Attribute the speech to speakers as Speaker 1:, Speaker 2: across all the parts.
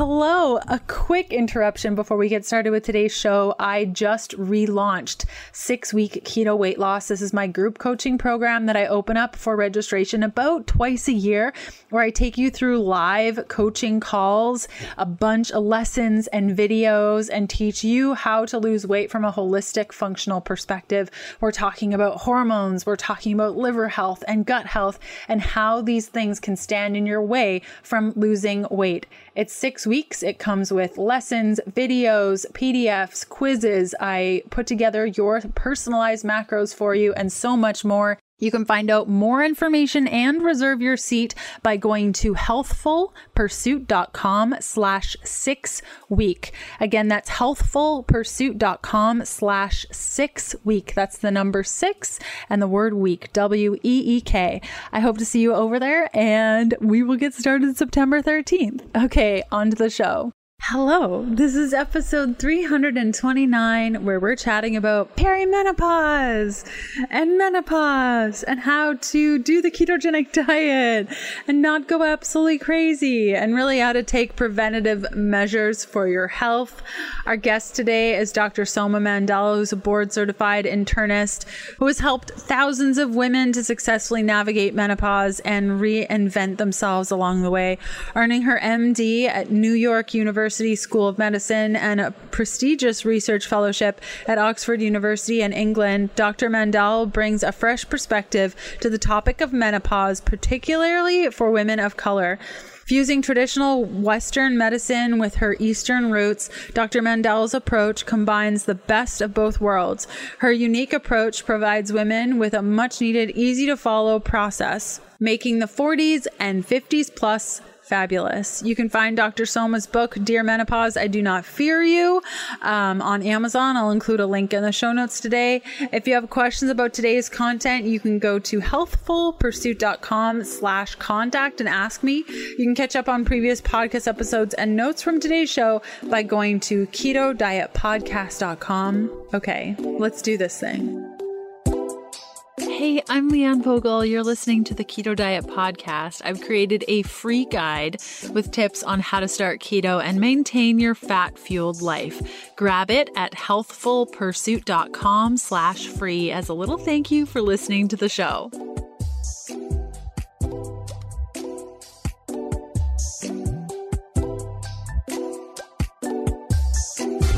Speaker 1: Hello, a quick interruption before we get started with today's show. I just relaunched six week keto weight loss. This is my group coaching program that I open up for registration about twice a year, where I take you through live coaching calls, a bunch of lessons and videos, and teach you how to lose weight from a holistic, functional perspective. We're talking about hormones, we're talking about liver health and gut health, and how these things can stand in your way from losing weight. It's six weeks. It comes with lessons, videos, PDFs, quizzes. I put together your personalized macros for you and so much more. You can find out more information and reserve your seat by going to healthfulpursuit.com slash six week. Again, that's healthfulpursuit.com slash six week. That's the number six and the word week, W E E K. I hope to see you over there and we will get started September 13th. Okay, on to the show. Hello, this is episode 329 where we're chatting about perimenopause and menopause and how to do the ketogenic diet and not go absolutely crazy and really how to take preventative measures for your health. Our guest today is Dr. Soma Mandal, who's a board certified internist who has helped thousands of women to successfully navigate menopause and reinvent themselves along the way, earning her MD at New York University University School of Medicine and a prestigious research fellowship at Oxford University in England, Dr. Mandal brings a fresh perspective to the topic of menopause, particularly for women of color. Fusing traditional Western medicine with her Eastern roots, Dr. Mandal's approach combines the best of both worlds. Her unique approach provides women with a much needed, easy to follow process, making the 40s and 50s plus fabulous. You can find Dr. Soma's book, Dear Menopause, I Do Not Fear You, um, on Amazon. I'll include a link in the show notes today. If you have questions about today's content, you can go to healthfulpursuit.com slash contact and ask me. You can catch up on previous podcast episodes and notes from today's show by going to ketodietpodcast.com. Okay, let's do this thing. Hey, I'm Leanne Vogel. You're listening to the Keto Diet Podcast. I've created a free guide with tips on how to start keto and maintain your fat-fueled life. Grab it at healthfulpursuit.com slash free as a little thank you for listening to the show.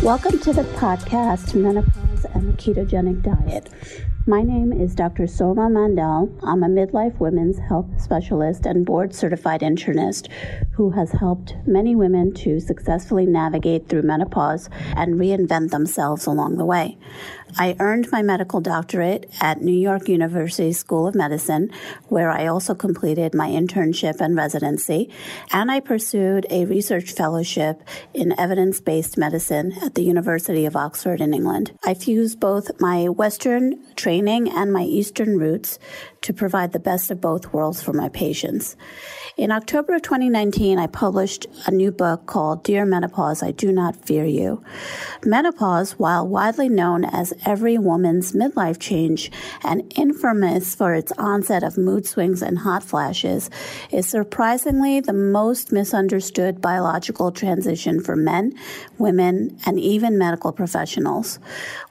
Speaker 2: Welcome to the podcast, Menopause and the Ketogenic Diet. My name is Dr. Soma Mandal. I'm a midlife women's health specialist and board certified internist who has helped many women to successfully navigate through menopause and reinvent themselves along the way. I earned my medical doctorate at New York University School of Medicine, where I also completed my internship and residency, and I pursued a research fellowship in evidence based medicine at the University of Oxford in England. I fused both my Western training and my Eastern roots to provide the best of both worlds for my patients. In October of 2019, I published a new book called Dear Menopause, I Do Not Fear You. Menopause, while widely known as every woman's midlife change and infamous for its onset of mood swings and hot flashes, is surprisingly the most misunderstood biological transition for men, women, and even medical professionals.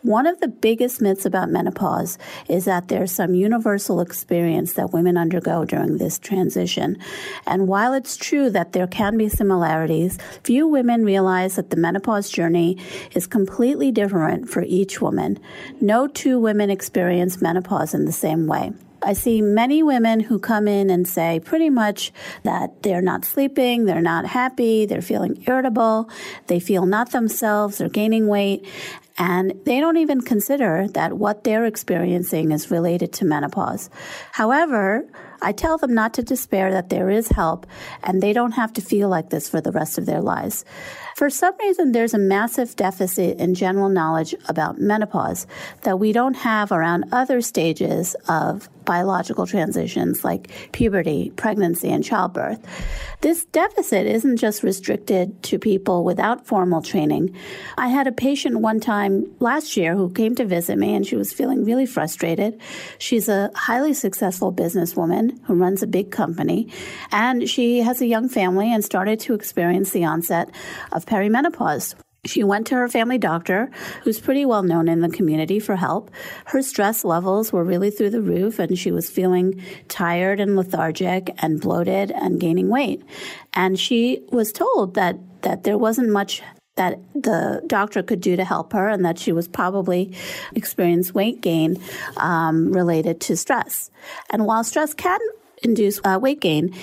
Speaker 2: One of the biggest myths about menopause is that there's some universal experience that women undergo during this transition. And while it's true that there can be similarities, few women realize that the menopause journey is completely different for each woman. No two women experience menopause in the same way. I see many women who come in and say pretty much that they're not sleeping, they're not happy, they're feeling irritable, they feel not themselves, they're gaining weight, and they don't even consider that what they're experiencing is related to menopause. However, I tell them not to despair that there is help and they don't have to feel like this for the rest of their lives. For some reason, there's a massive deficit in general knowledge about menopause that we don't have around other stages of biological transitions like puberty, pregnancy, and childbirth. This deficit isn't just restricted to people without formal training. I had a patient one time last year who came to visit me and she was feeling really frustrated. She's a highly successful businesswoman who runs a big company, and she has a young family and started to experience the onset of perimenopause. She went to her family doctor, who's pretty well known in the community, for help. Her stress levels were really through the roof, and she was feeling tired and lethargic and bloated and gaining weight. And she was told that, that there wasn't much that the doctor could do to help her, and that she was probably experiencing weight gain um, related to stress. And while stress can induce uh, weight gain,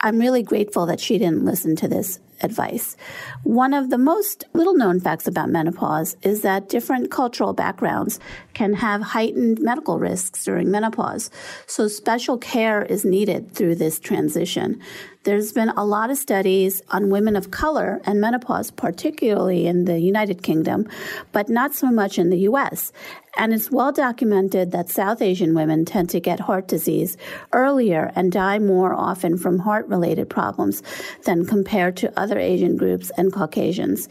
Speaker 2: I'm really grateful that she didn't listen to this advice. One of the most little known facts about menopause is that different cultural backgrounds can have heightened medical risks during menopause. So special care is needed through this transition. There's been a lot of studies on women of color and menopause, particularly in the United Kingdom, but not so much in the US. And it's well documented that South Asian women tend to get heart disease earlier and die more often from heart related problems than compared to other Asian groups and Caucasians.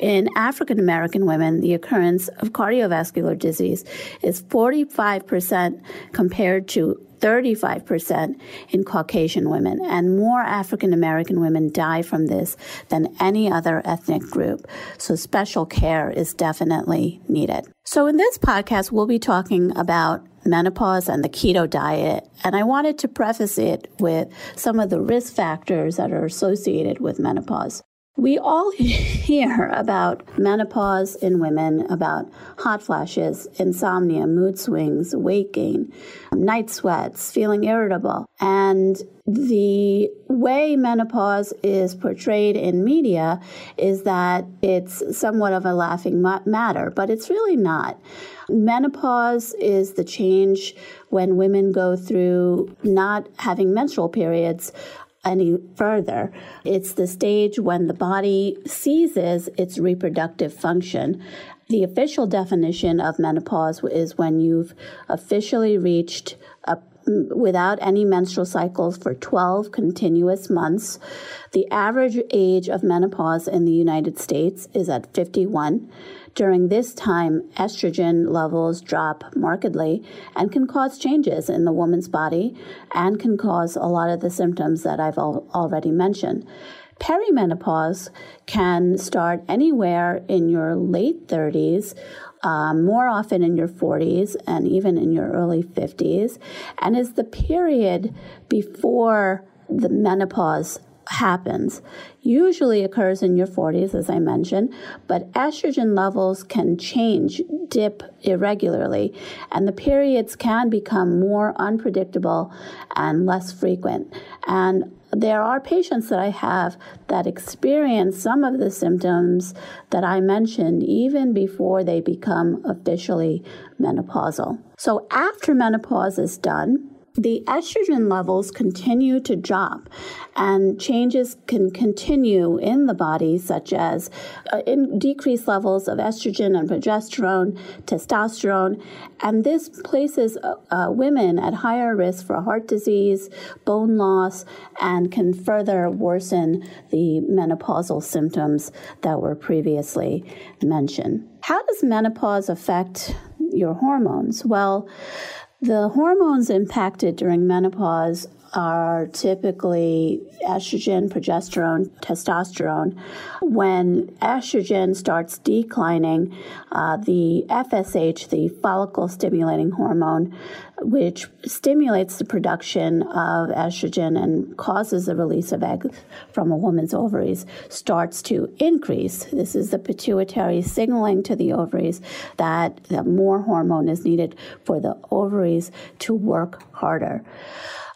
Speaker 2: In African American women, the occurrence of cardiovascular disease is 45% compared to 35% in Caucasian women, and more African American women die from this than any other ethnic group. So special care is definitely needed. So in this podcast, we'll be talking about menopause and the keto diet. And I wanted to preface it with some of the risk factors that are associated with menopause. We all hear about menopause in women, about hot flashes, insomnia, mood swings, weight gain, night sweats, feeling irritable. And the way menopause is portrayed in media is that it's somewhat of a laughing matter, but it's really not. Menopause is the change when women go through not having menstrual periods any further. It's the stage when the body seizes its reproductive function. The official definition of menopause is when you've officially reached a without any menstrual cycles for 12 continuous months. The average age of menopause in the United States is at 51. During this time, estrogen levels drop markedly and can cause changes in the woman's body and can cause a lot of the symptoms that I've al- already mentioned. Perimenopause can start anywhere in your late 30s, um, more often in your 40s, and even in your early 50s, and is the period before the menopause happens usually occurs in your 40s, as I mentioned, but estrogen levels can change, dip irregularly, and the periods can become more unpredictable and less frequent. And there are patients that I have that experience some of the symptoms that I mentioned even before they become officially menopausal. So after menopause is done, the estrogen levels continue to drop and changes can continue in the body such as uh, in decreased levels of estrogen and progesterone testosterone and this places uh, uh, women at higher risk for heart disease bone loss and can further worsen the menopausal symptoms that were previously mentioned. How does menopause affect your hormones? Well the hormones impacted during menopause are typically estrogen, progesterone, testosterone. When estrogen starts declining, uh, the FSH, the follicle stimulating hormone, which stimulates the production of estrogen and causes the release of eggs from a woman's ovaries, starts to increase. This is the pituitary signaling to the ovaries that more hormone is needed for the ovaries to work harder.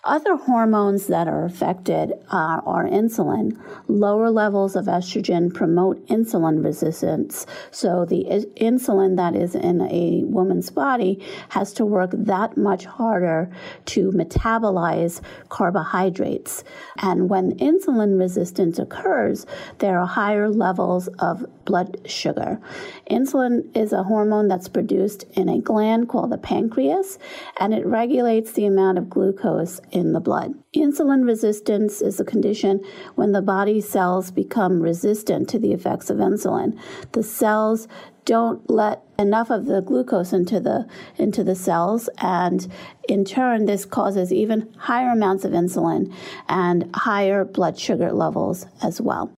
Speaker 2: Other hormones that are affected uh, are insulin. Lower levels of estrogen promote insulin resistance. So the insulin that is in a woman's body has to work that much harder to metabolize carbohydrates. And when insulin resistance occurs, there are higher levels of blood sugar. Insulin is a hormone that's produced in a gland called the pancreas, and it regulates the amount of glucose in the blood. Insulin resistance is a condition when the body cells become resistant to the effects of insulin. The cells don't let enough of the glucose into the into the cells and in turn this causes even higher amounts of insulin and higher blood sugar levels as well.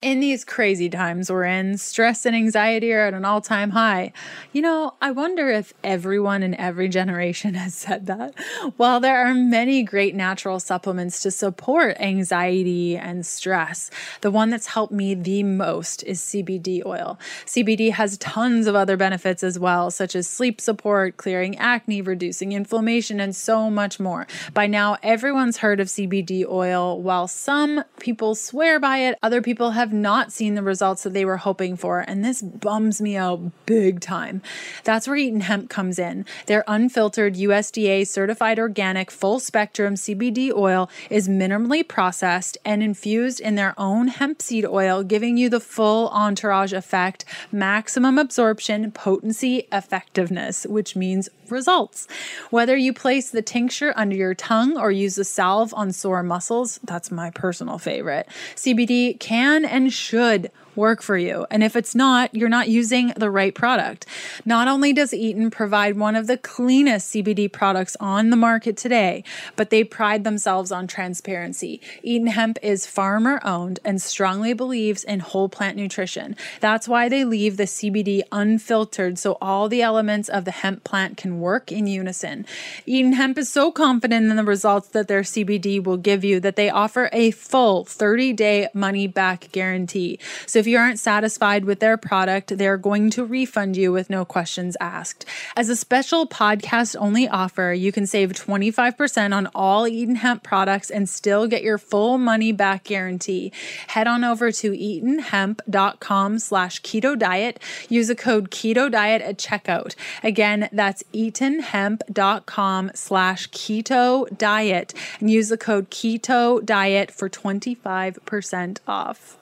Speaker 1: In these crazy times we're in, stress and anxiety are at an all time high. You know, I wonder if everyone in every generation has said that. While there are many great natural supplements to support anxiety and stress, the one that's helped me the most is CBD oil. CBD has tons of other benefits as well, such as sleep support, clearing acne, reducing inflammation, and so much more. By now, everyone's heard of CBD oil. While some people swear by it, other people have not seen the results that they were hoping for, and this bums me out big time. That's where Eaton Hemp comes in. Their unfiltered USDA certified organic full spectrum CBD oil is minimally processed and infused in their own hemp seed oil, giving you the full entourage effect, maximum absorption, potency, effectiveness, which means results. Whether you place the tincture under your tongue or use the salve on sore muscles, that's my personal favorite. CBD can and should work for you. And if it's not, you're not using the right product. Not only does Eaton provide one of the cleanest CBD products on the market today, but they pride themselves on transparency. Eaton Hemp is farmer owned and strongly believes in whole plant nutrition. That's why they leave the CBD unfiltered so all the elements of the hemp plant can work in unison. Eaton Hemp is so confident in the results that their CBD will give you that they offer a full 30 day money back guarantee. So if you aren't satisfied with their product, they're going to refund you with no questions asked. As a special podcast only offer, you can save 25% on all Eaton Hemp products and still get your full money back guarantee. Head on over to eatonhemp.com slash keto diet. Use a code keto diet at checkout. Again, that's eatonhemp.com slash keto diet and use the code keto diet for 25% off.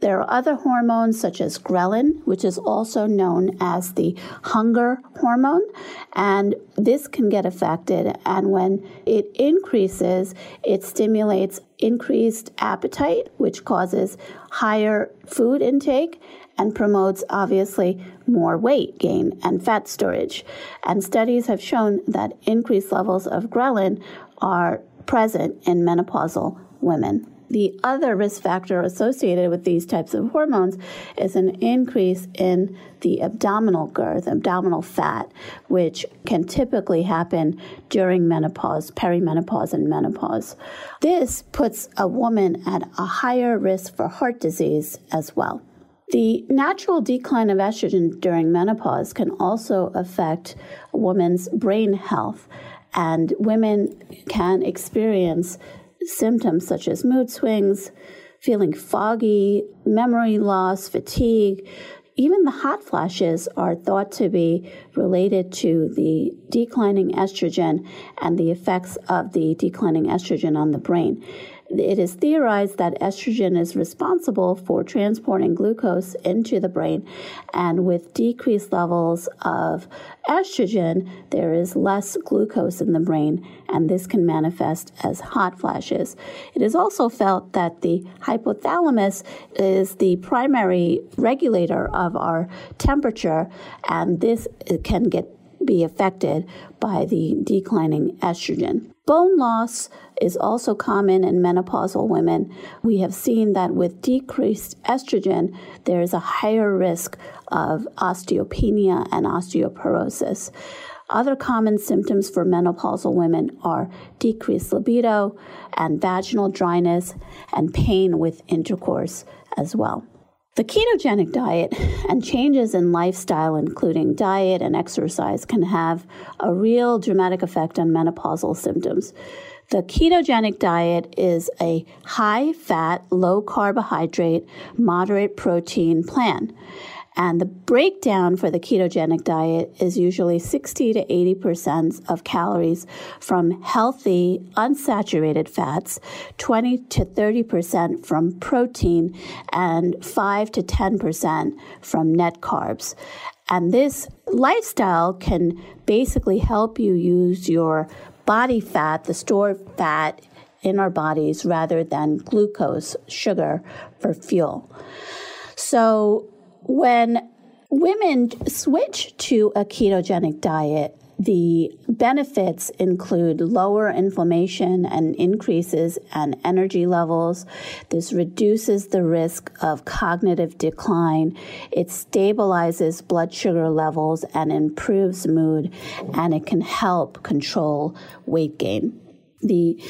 Speaker 2: There are other hormones such as ghrelin, which is also known as the hunger hormone, and this can get affected. And when it increases, it stimulates increased appetite, which causes higher food intake and promotes obviously more weight gain and fat storage. And studies have shown that increased levels of ghrelin are present in menopausal women. The other risk factor associated with these types of hormones is an increase in the abdominal girth, abdominal fat, which can typically happen during menopause, perimenopause, and menopause. This puts a woman at a higher risk for heart disease as well. The natural decline of estrogen during menopause can also affect a woman's brain health, and women can experience symptoms such as mood swings, feeling foggy, memory loss, fatigue. Even the hot flashes are thought to be related to the declining estrogen and the effects of the declining estrogen on the brain. It is theorized that estrogen is responsible for transporting glucose into the brain, and with decreased levels of estrogen, there is less glucose in the brain, and this can manifest as hot flashes. It is also felt that the hypothalamus is the primary regulator of our temperature, and this can get be affected by the declining estrogen. Bone loss is also common in menopausal women. We have seen that with decreased estrogen, there is a higher risk of osteopenia and osteoporosis. Other common symptoms for menopausal women are decreased libido and vaginal dryness and pain with intercourse as well. The ketogenic diet and changes in lifestyle, including diet and exercise, can have a real dramatic effect on menopausal symptoms. The ketogenic diet is a high fat, low carbohydrate, moderate protein plan. And the breakdown for the ketogenic diet is usually 60 to 80% of calories from healthy, unsaturated fats, 20 to 30% from protein, and 5 to 10% from net carbs. And this lifestyle can basically help you use your body fat, the stored fat in our bodies, rather than glucose, sugar, for fuel. So when women switch to a ketogenic diet, the benefits include lower inflammation and increases in energy levels. This reduces the risk of cognitive decline. It stabilizes blood sugar levels and improves mood, and it can help control weight gain. The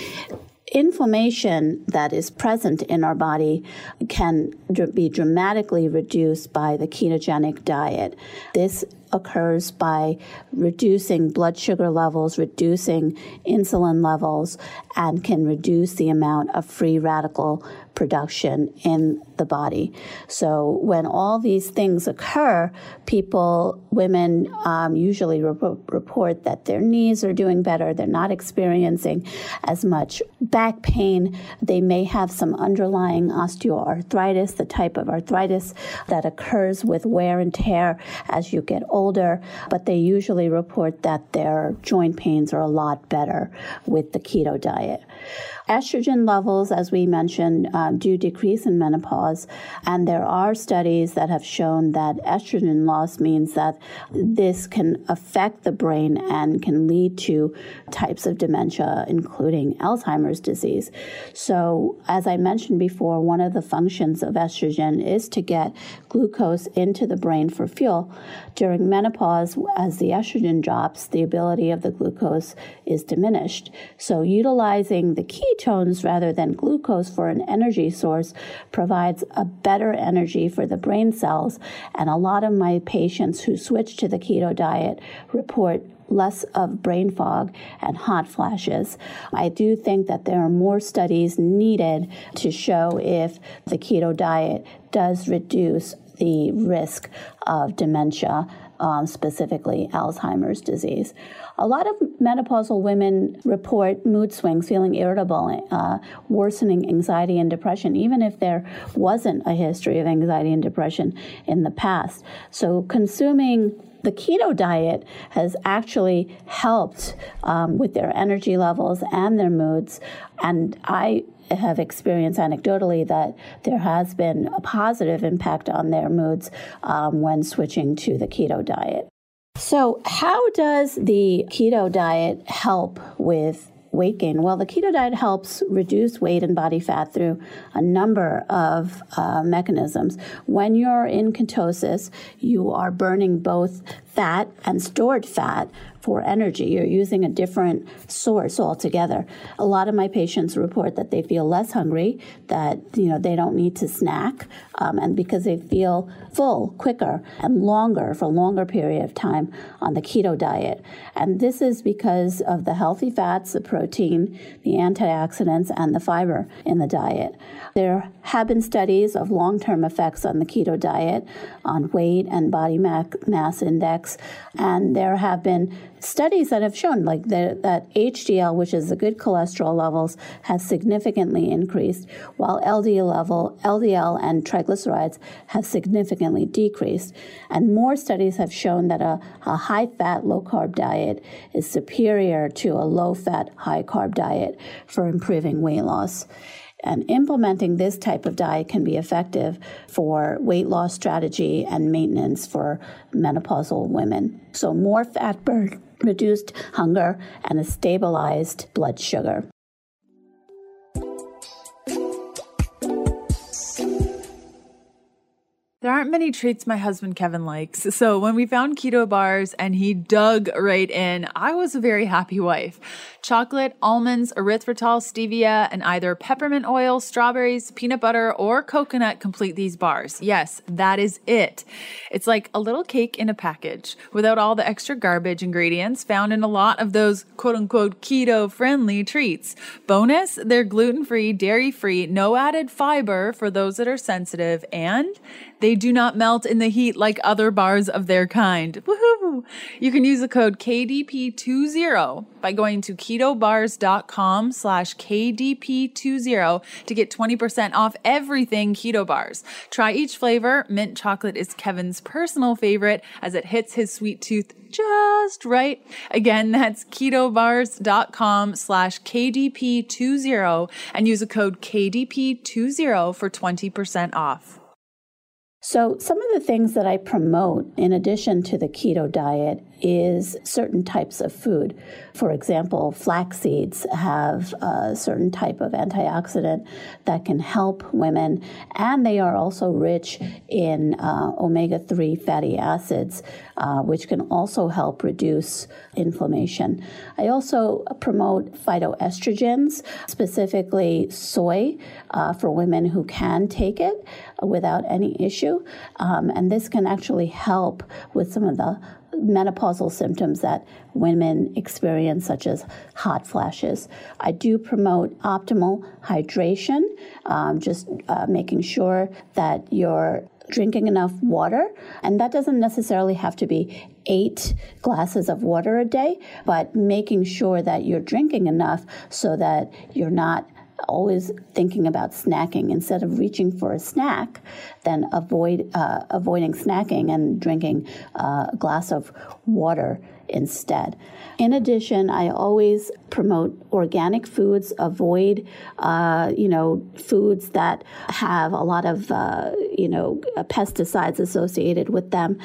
Speaker 2: inflammation that is present in our body can be dramatically reduced by the ketogenic diet. This occurs by reducing blood sugar levels, reducing insulin levels, and can reduce the amount of free radical production in the body. So when all these things occur, people, women um, usually re- report that their knees are doing better. They're not experiencing as much back pain. They may have some underlying osteoarthritis, the type of arthritis that occurs with wear and tear as you get older, but they usually report that their joint pains are a lot better with the keto diet. Estrogen levels, as we mentioned, uh, do decrease in menopause, and there are studies that have shown that estrogen loss means that this can affect the brain and can lead to types of dementia, including Alzheimer's disease. So, as I mentioned before, one of the functions of estrogen is to get glucose into the brain for fuel. During menopause, as the estrogen drops, the ability of the glucose is diminished. So, utilizing the ketones rather than glucose for an energy source provides a better energy for the brain cells. And a lot of my patients who switch to the keto diet report less of brain fog and hot flashes. I do think that there are more studies needed to show if the keto diet does reduce the risk of dementia, um, specifically Alzheimer's disease. A lot of menopausal women report mood swings, feeling irritable, uh, worsening anxiety and depression, even if there wasn't a history of anxiety and depression in the past. So, consuming the keto diet has actually helped um, with their energy levels and their moods. And I have experienced anecdotally that there has been a positive impact on their moods um, when switching to the keto diet. So, how does the keto diet help with weight gain? Well, the keto diet helps reduce weight and body fat through a number of uh, mechanisms. When you're in ketosis, you are burning both fat and stored fat for energy. You're using a different source altogether. A lot of my patients report that they feel less hungry, that you know they don't need to snack, um, and because they feel full quicker and longer for a longer period of time on the keto diet. And this is because of the healthy fats, the protein, the antioxidants, and the fiber in the diet. There have been studies of long-term effects on the keto diet on weight and body mass index, and there have been studies that have shown like the, that HDL, which is the good cholesterol levels, has significantly increased, while LDL level, LDL and triglycerides have significantly decreased. And more studies have shown that a, a high fat, low carb diet is superior to a low fat, high carb diet for improving weight loss. And implementing this type of diet can be effective for weight loss strategy and maintenance for menopausal women. So, more fat burn, reduced hunger, and a stabilized blood sugar.
Speaker 1: There aren't many treats my husband Kevin likes. So when we found keto bars and he dug right in, I was a very happy wife. Chocolate, almonds, erythritol, stevia, and either peppermint oil, strawberries, peanut butter, or coconut complete these bars. Yes, that is it. It's like a little cake in a package without all the extra garbage ingredients found in a lot of those quote unquote keto friendly treats. Bonus, they're gluten free, dairy free, no added fiber for those that are sensitive, and they do not melt in the heat like other bars of their kind. Woohoo! You can use the code KDP20 by going to ketobars.com slash KDP20 to get 20% off everything Keto Bars. Try each flavor. Mint chocolate is Kevin's personal favorite as it hits his sweet tooth just right. Again, that's ketobars.com slash KDP20 and use a code KDP20 for 20% off.
Speaker 2: So, some of the things that I promote in addition to the keto diet is certain types of food. For example, flax seeds have a certain type of antioxidant that can help women, and they are also rich in uh, omega 3 fatty acids, uh, which can also help reduce inflammation. I also promote phytoestrogens, specifically soy, uh, for women who can take it without any issue. Um, and this can actually help with some of the menopausal symptoms that women experience, such as hot flashes. I do promote optimal hydration, um, just uh, making sure that you're drinking enough water. And that doesn't necessarily have to be eight glasses of water a day, but making sure that you're drinking enough so that you're not always thinking about snacking. Instead of reaching for a snack then avoid uh, avoiding snacking and drinking uh, a glass of water instead. In addition, I always promote organic foods, avoid, uh, you know, foods that have a lot of, uh, you know, pesticides associated with them.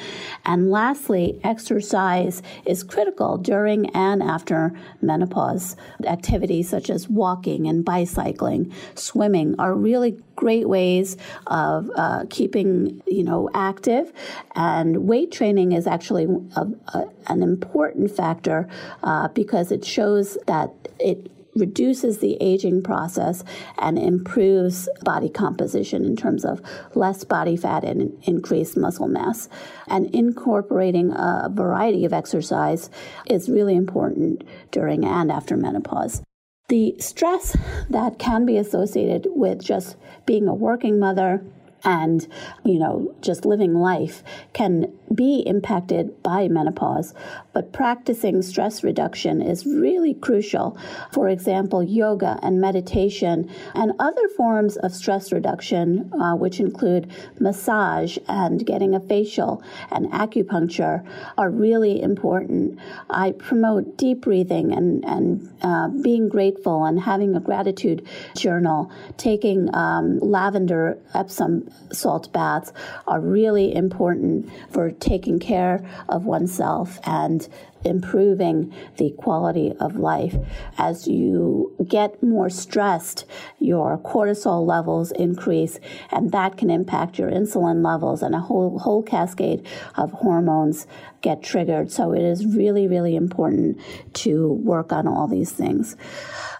Speaker 2: And lastly, exercise is critical during and after menopause. Activities such as walking and bicycling, swimming are really great ways of uh, keeping you know active and weight training is actually a, a, an important factor uh, because it shows that it reduces the aging process and improves body composition in terms of less body fat and increased muscle mass. And incorporating a variety of exercise is really important during and after menopause. The stress that can be associated with just being a working mother and you know just living life can be impacted by menopause but practicing stress reduction is really crucial. For example yoga and meditation and other forms of stress reduction uh, which include massage and getting a facial and acupuncture are really important. I promote deep breathing and, and uh, being grateful and having a gratitude journal taking um, lavender epsom salt baths are really important for taking care of oneself and improving the quality of life. As you get more stressed, your cortisol levels increase, and that can impact your insulin levels, and a whole, whole cascade of hormones get triggered. So it is really, really important to work on all these things.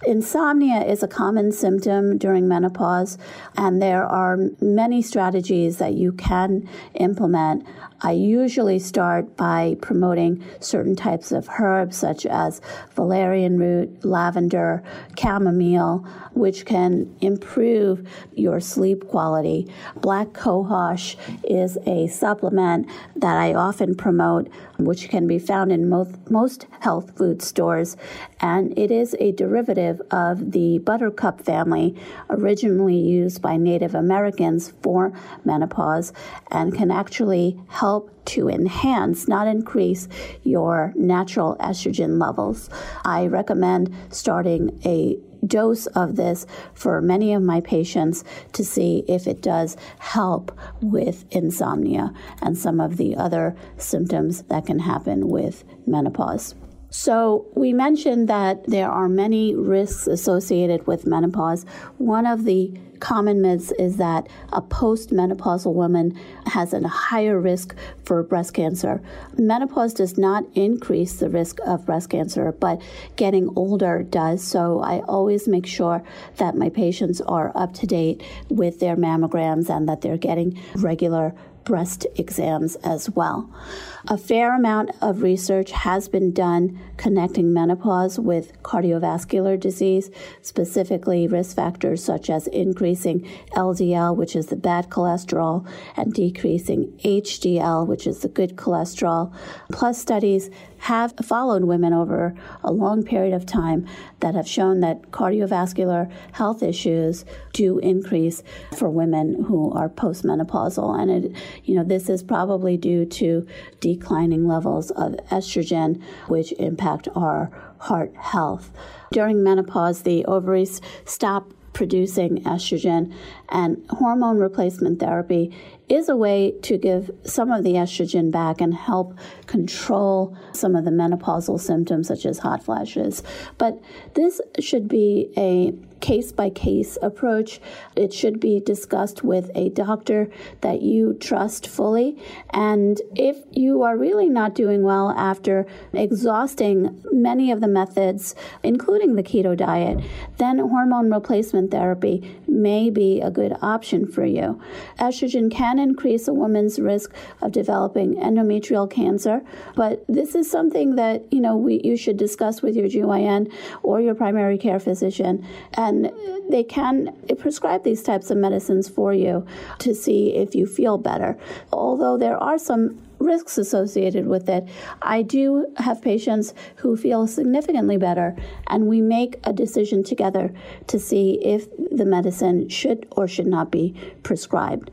Speaker 2: Insomnia is a common symptom during menopause, and there are many strategies that you can implement. I usually start by promoting certain types of herbs, such as valerian root, lavender, chamomile, which can improve your sleep quality. Black cohosh is a supplement that I often promote, which can be found in most, most health food stores, and it is a derivative of the buttercup family, originally used by Native Americans for menopause, and can actually help to enhance, not increase, your natural estrogen levels. I recommend starting a dose of this for many of my patients to see if it does help with insomnia and some of the other symptoms that can happen with menopause. So, we mentioned that there are many risks associated with menopause. One of the common myths is that a postmenopausal woman has a higher risk for breast cancer. Menopause does not increase the risk of breast cancer, but getting older does. So I always make sure that my patients are up to date with their mammograms and that they're getting regular breast exams as well. A fair amount of research has been done connecting menopause with cardiovascular disease, specifically risk factors such as increasing LDL, which is the bad cholesterol, and decreasing HDL, which is the good cholesterol. Plus, studies have followed women over a long period of time that have shown that cardiovascular health issues do increase for women who are postmenopausal. And it, you know, this is probably due to declining levels of estrogen, which impact our heart health. During menopause, the ovaries stop producing estrogen, and hormone replacement therapy is a way to give some of the estrogen back and help control some of the menopausal symptoms, such as hot flashes. But this should be a case by case approach. It should be discussed with a doctor that you trust fully. And if you are really not doing well after exhausting many of the methods, including the keto diet, then hormone replacement therapy may be a good option for you. Estrogen can increase a woman's risk of developing endometrial cancer, but this is something that, you know, we, you should discuss with your GYN or your primary care physician. And they can prescribe these types of medicines for you to see if you feel better. Although there are some risks associated with it. I do have patients who feel significantly better, and we make a decision together to see if the medicine should or should not be prescribed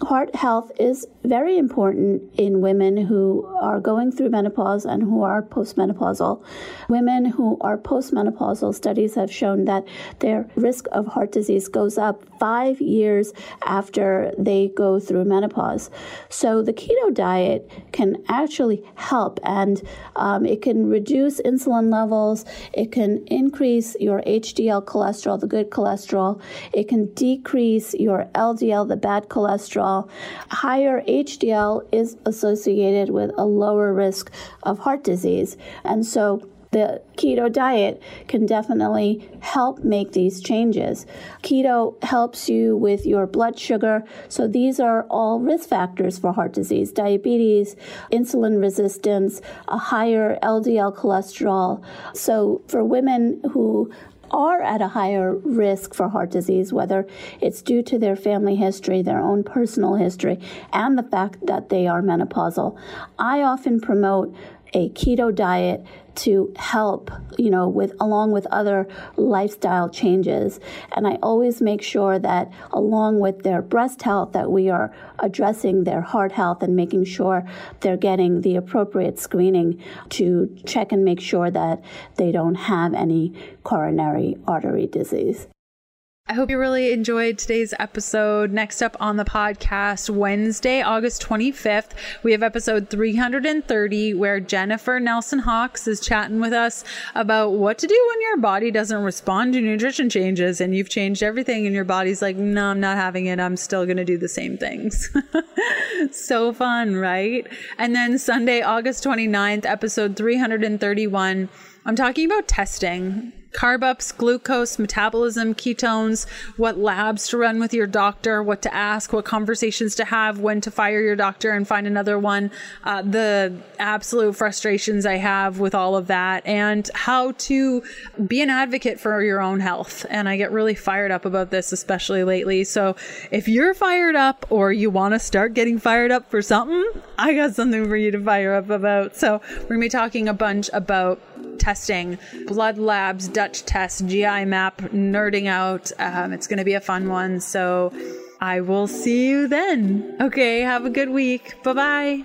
Speaker 2: heart health is very important in women who are going through menopause and who are postmenopausal. Women who are postmenopausal, studies have shown that their risk of heart disease goes up five years after they go through menopause. So the keto diet can actually help and um, it can reduce insulin levels, it can increase your HDL cholesterol, the good cholesterol, it can decrease your LDL, the bad cholesterol higher HDL is associated with a lower risk of heart disease. And so the keto diet can definitely help make these changes. Keto helps you with your blood sugar. So these are all risk factors for heart disease, diabetes, insulin resistance, a higher LDL cholesterol. So for women who are at a higher risk for heart disease, whether it's due to their family history, their own personal history, and the fact that they are menopausal. I often promote a keto diet to help, you know, with along with other lifestyle changes. And I always make sure that along with their breast health that we are addressing their heart health and making sure they're getting the appropriate screening to check and make sure that they don't have any coronary artery disease.
Speaker 1: I hope you really enjoyed today's episode. Next up on the podcast, Wednesday, August 25th, we have episode 330 where Jennifer Nelson Hawks is chatting with us about what to do when your body doesn't respond to nutrition changes and you've changed everything and your body's like, no, I'm not having it. I'm still going to do the same things. so fun, right? And then Sunday, August 29th, episode 331, I'm talking about testing carb ups, glucose, metabolism, ketones, what labs to run with your doctor, what to ask, what conversations to have, when to fire your doctor and find another one, uh, the absolute frustrations I have with all of that, and how to be an advocate for your own health. And I get really fired up about this, especially lately. So if you're fired up or you want to start getting fired up for something, I got something for you to fire up about. So we're going to be talking a bunch about testing, blood labs, Dutch test, GI map, nerding out. Um, it's going to be a fun one. So I will see you then. Okay, have a good week. Bye bye.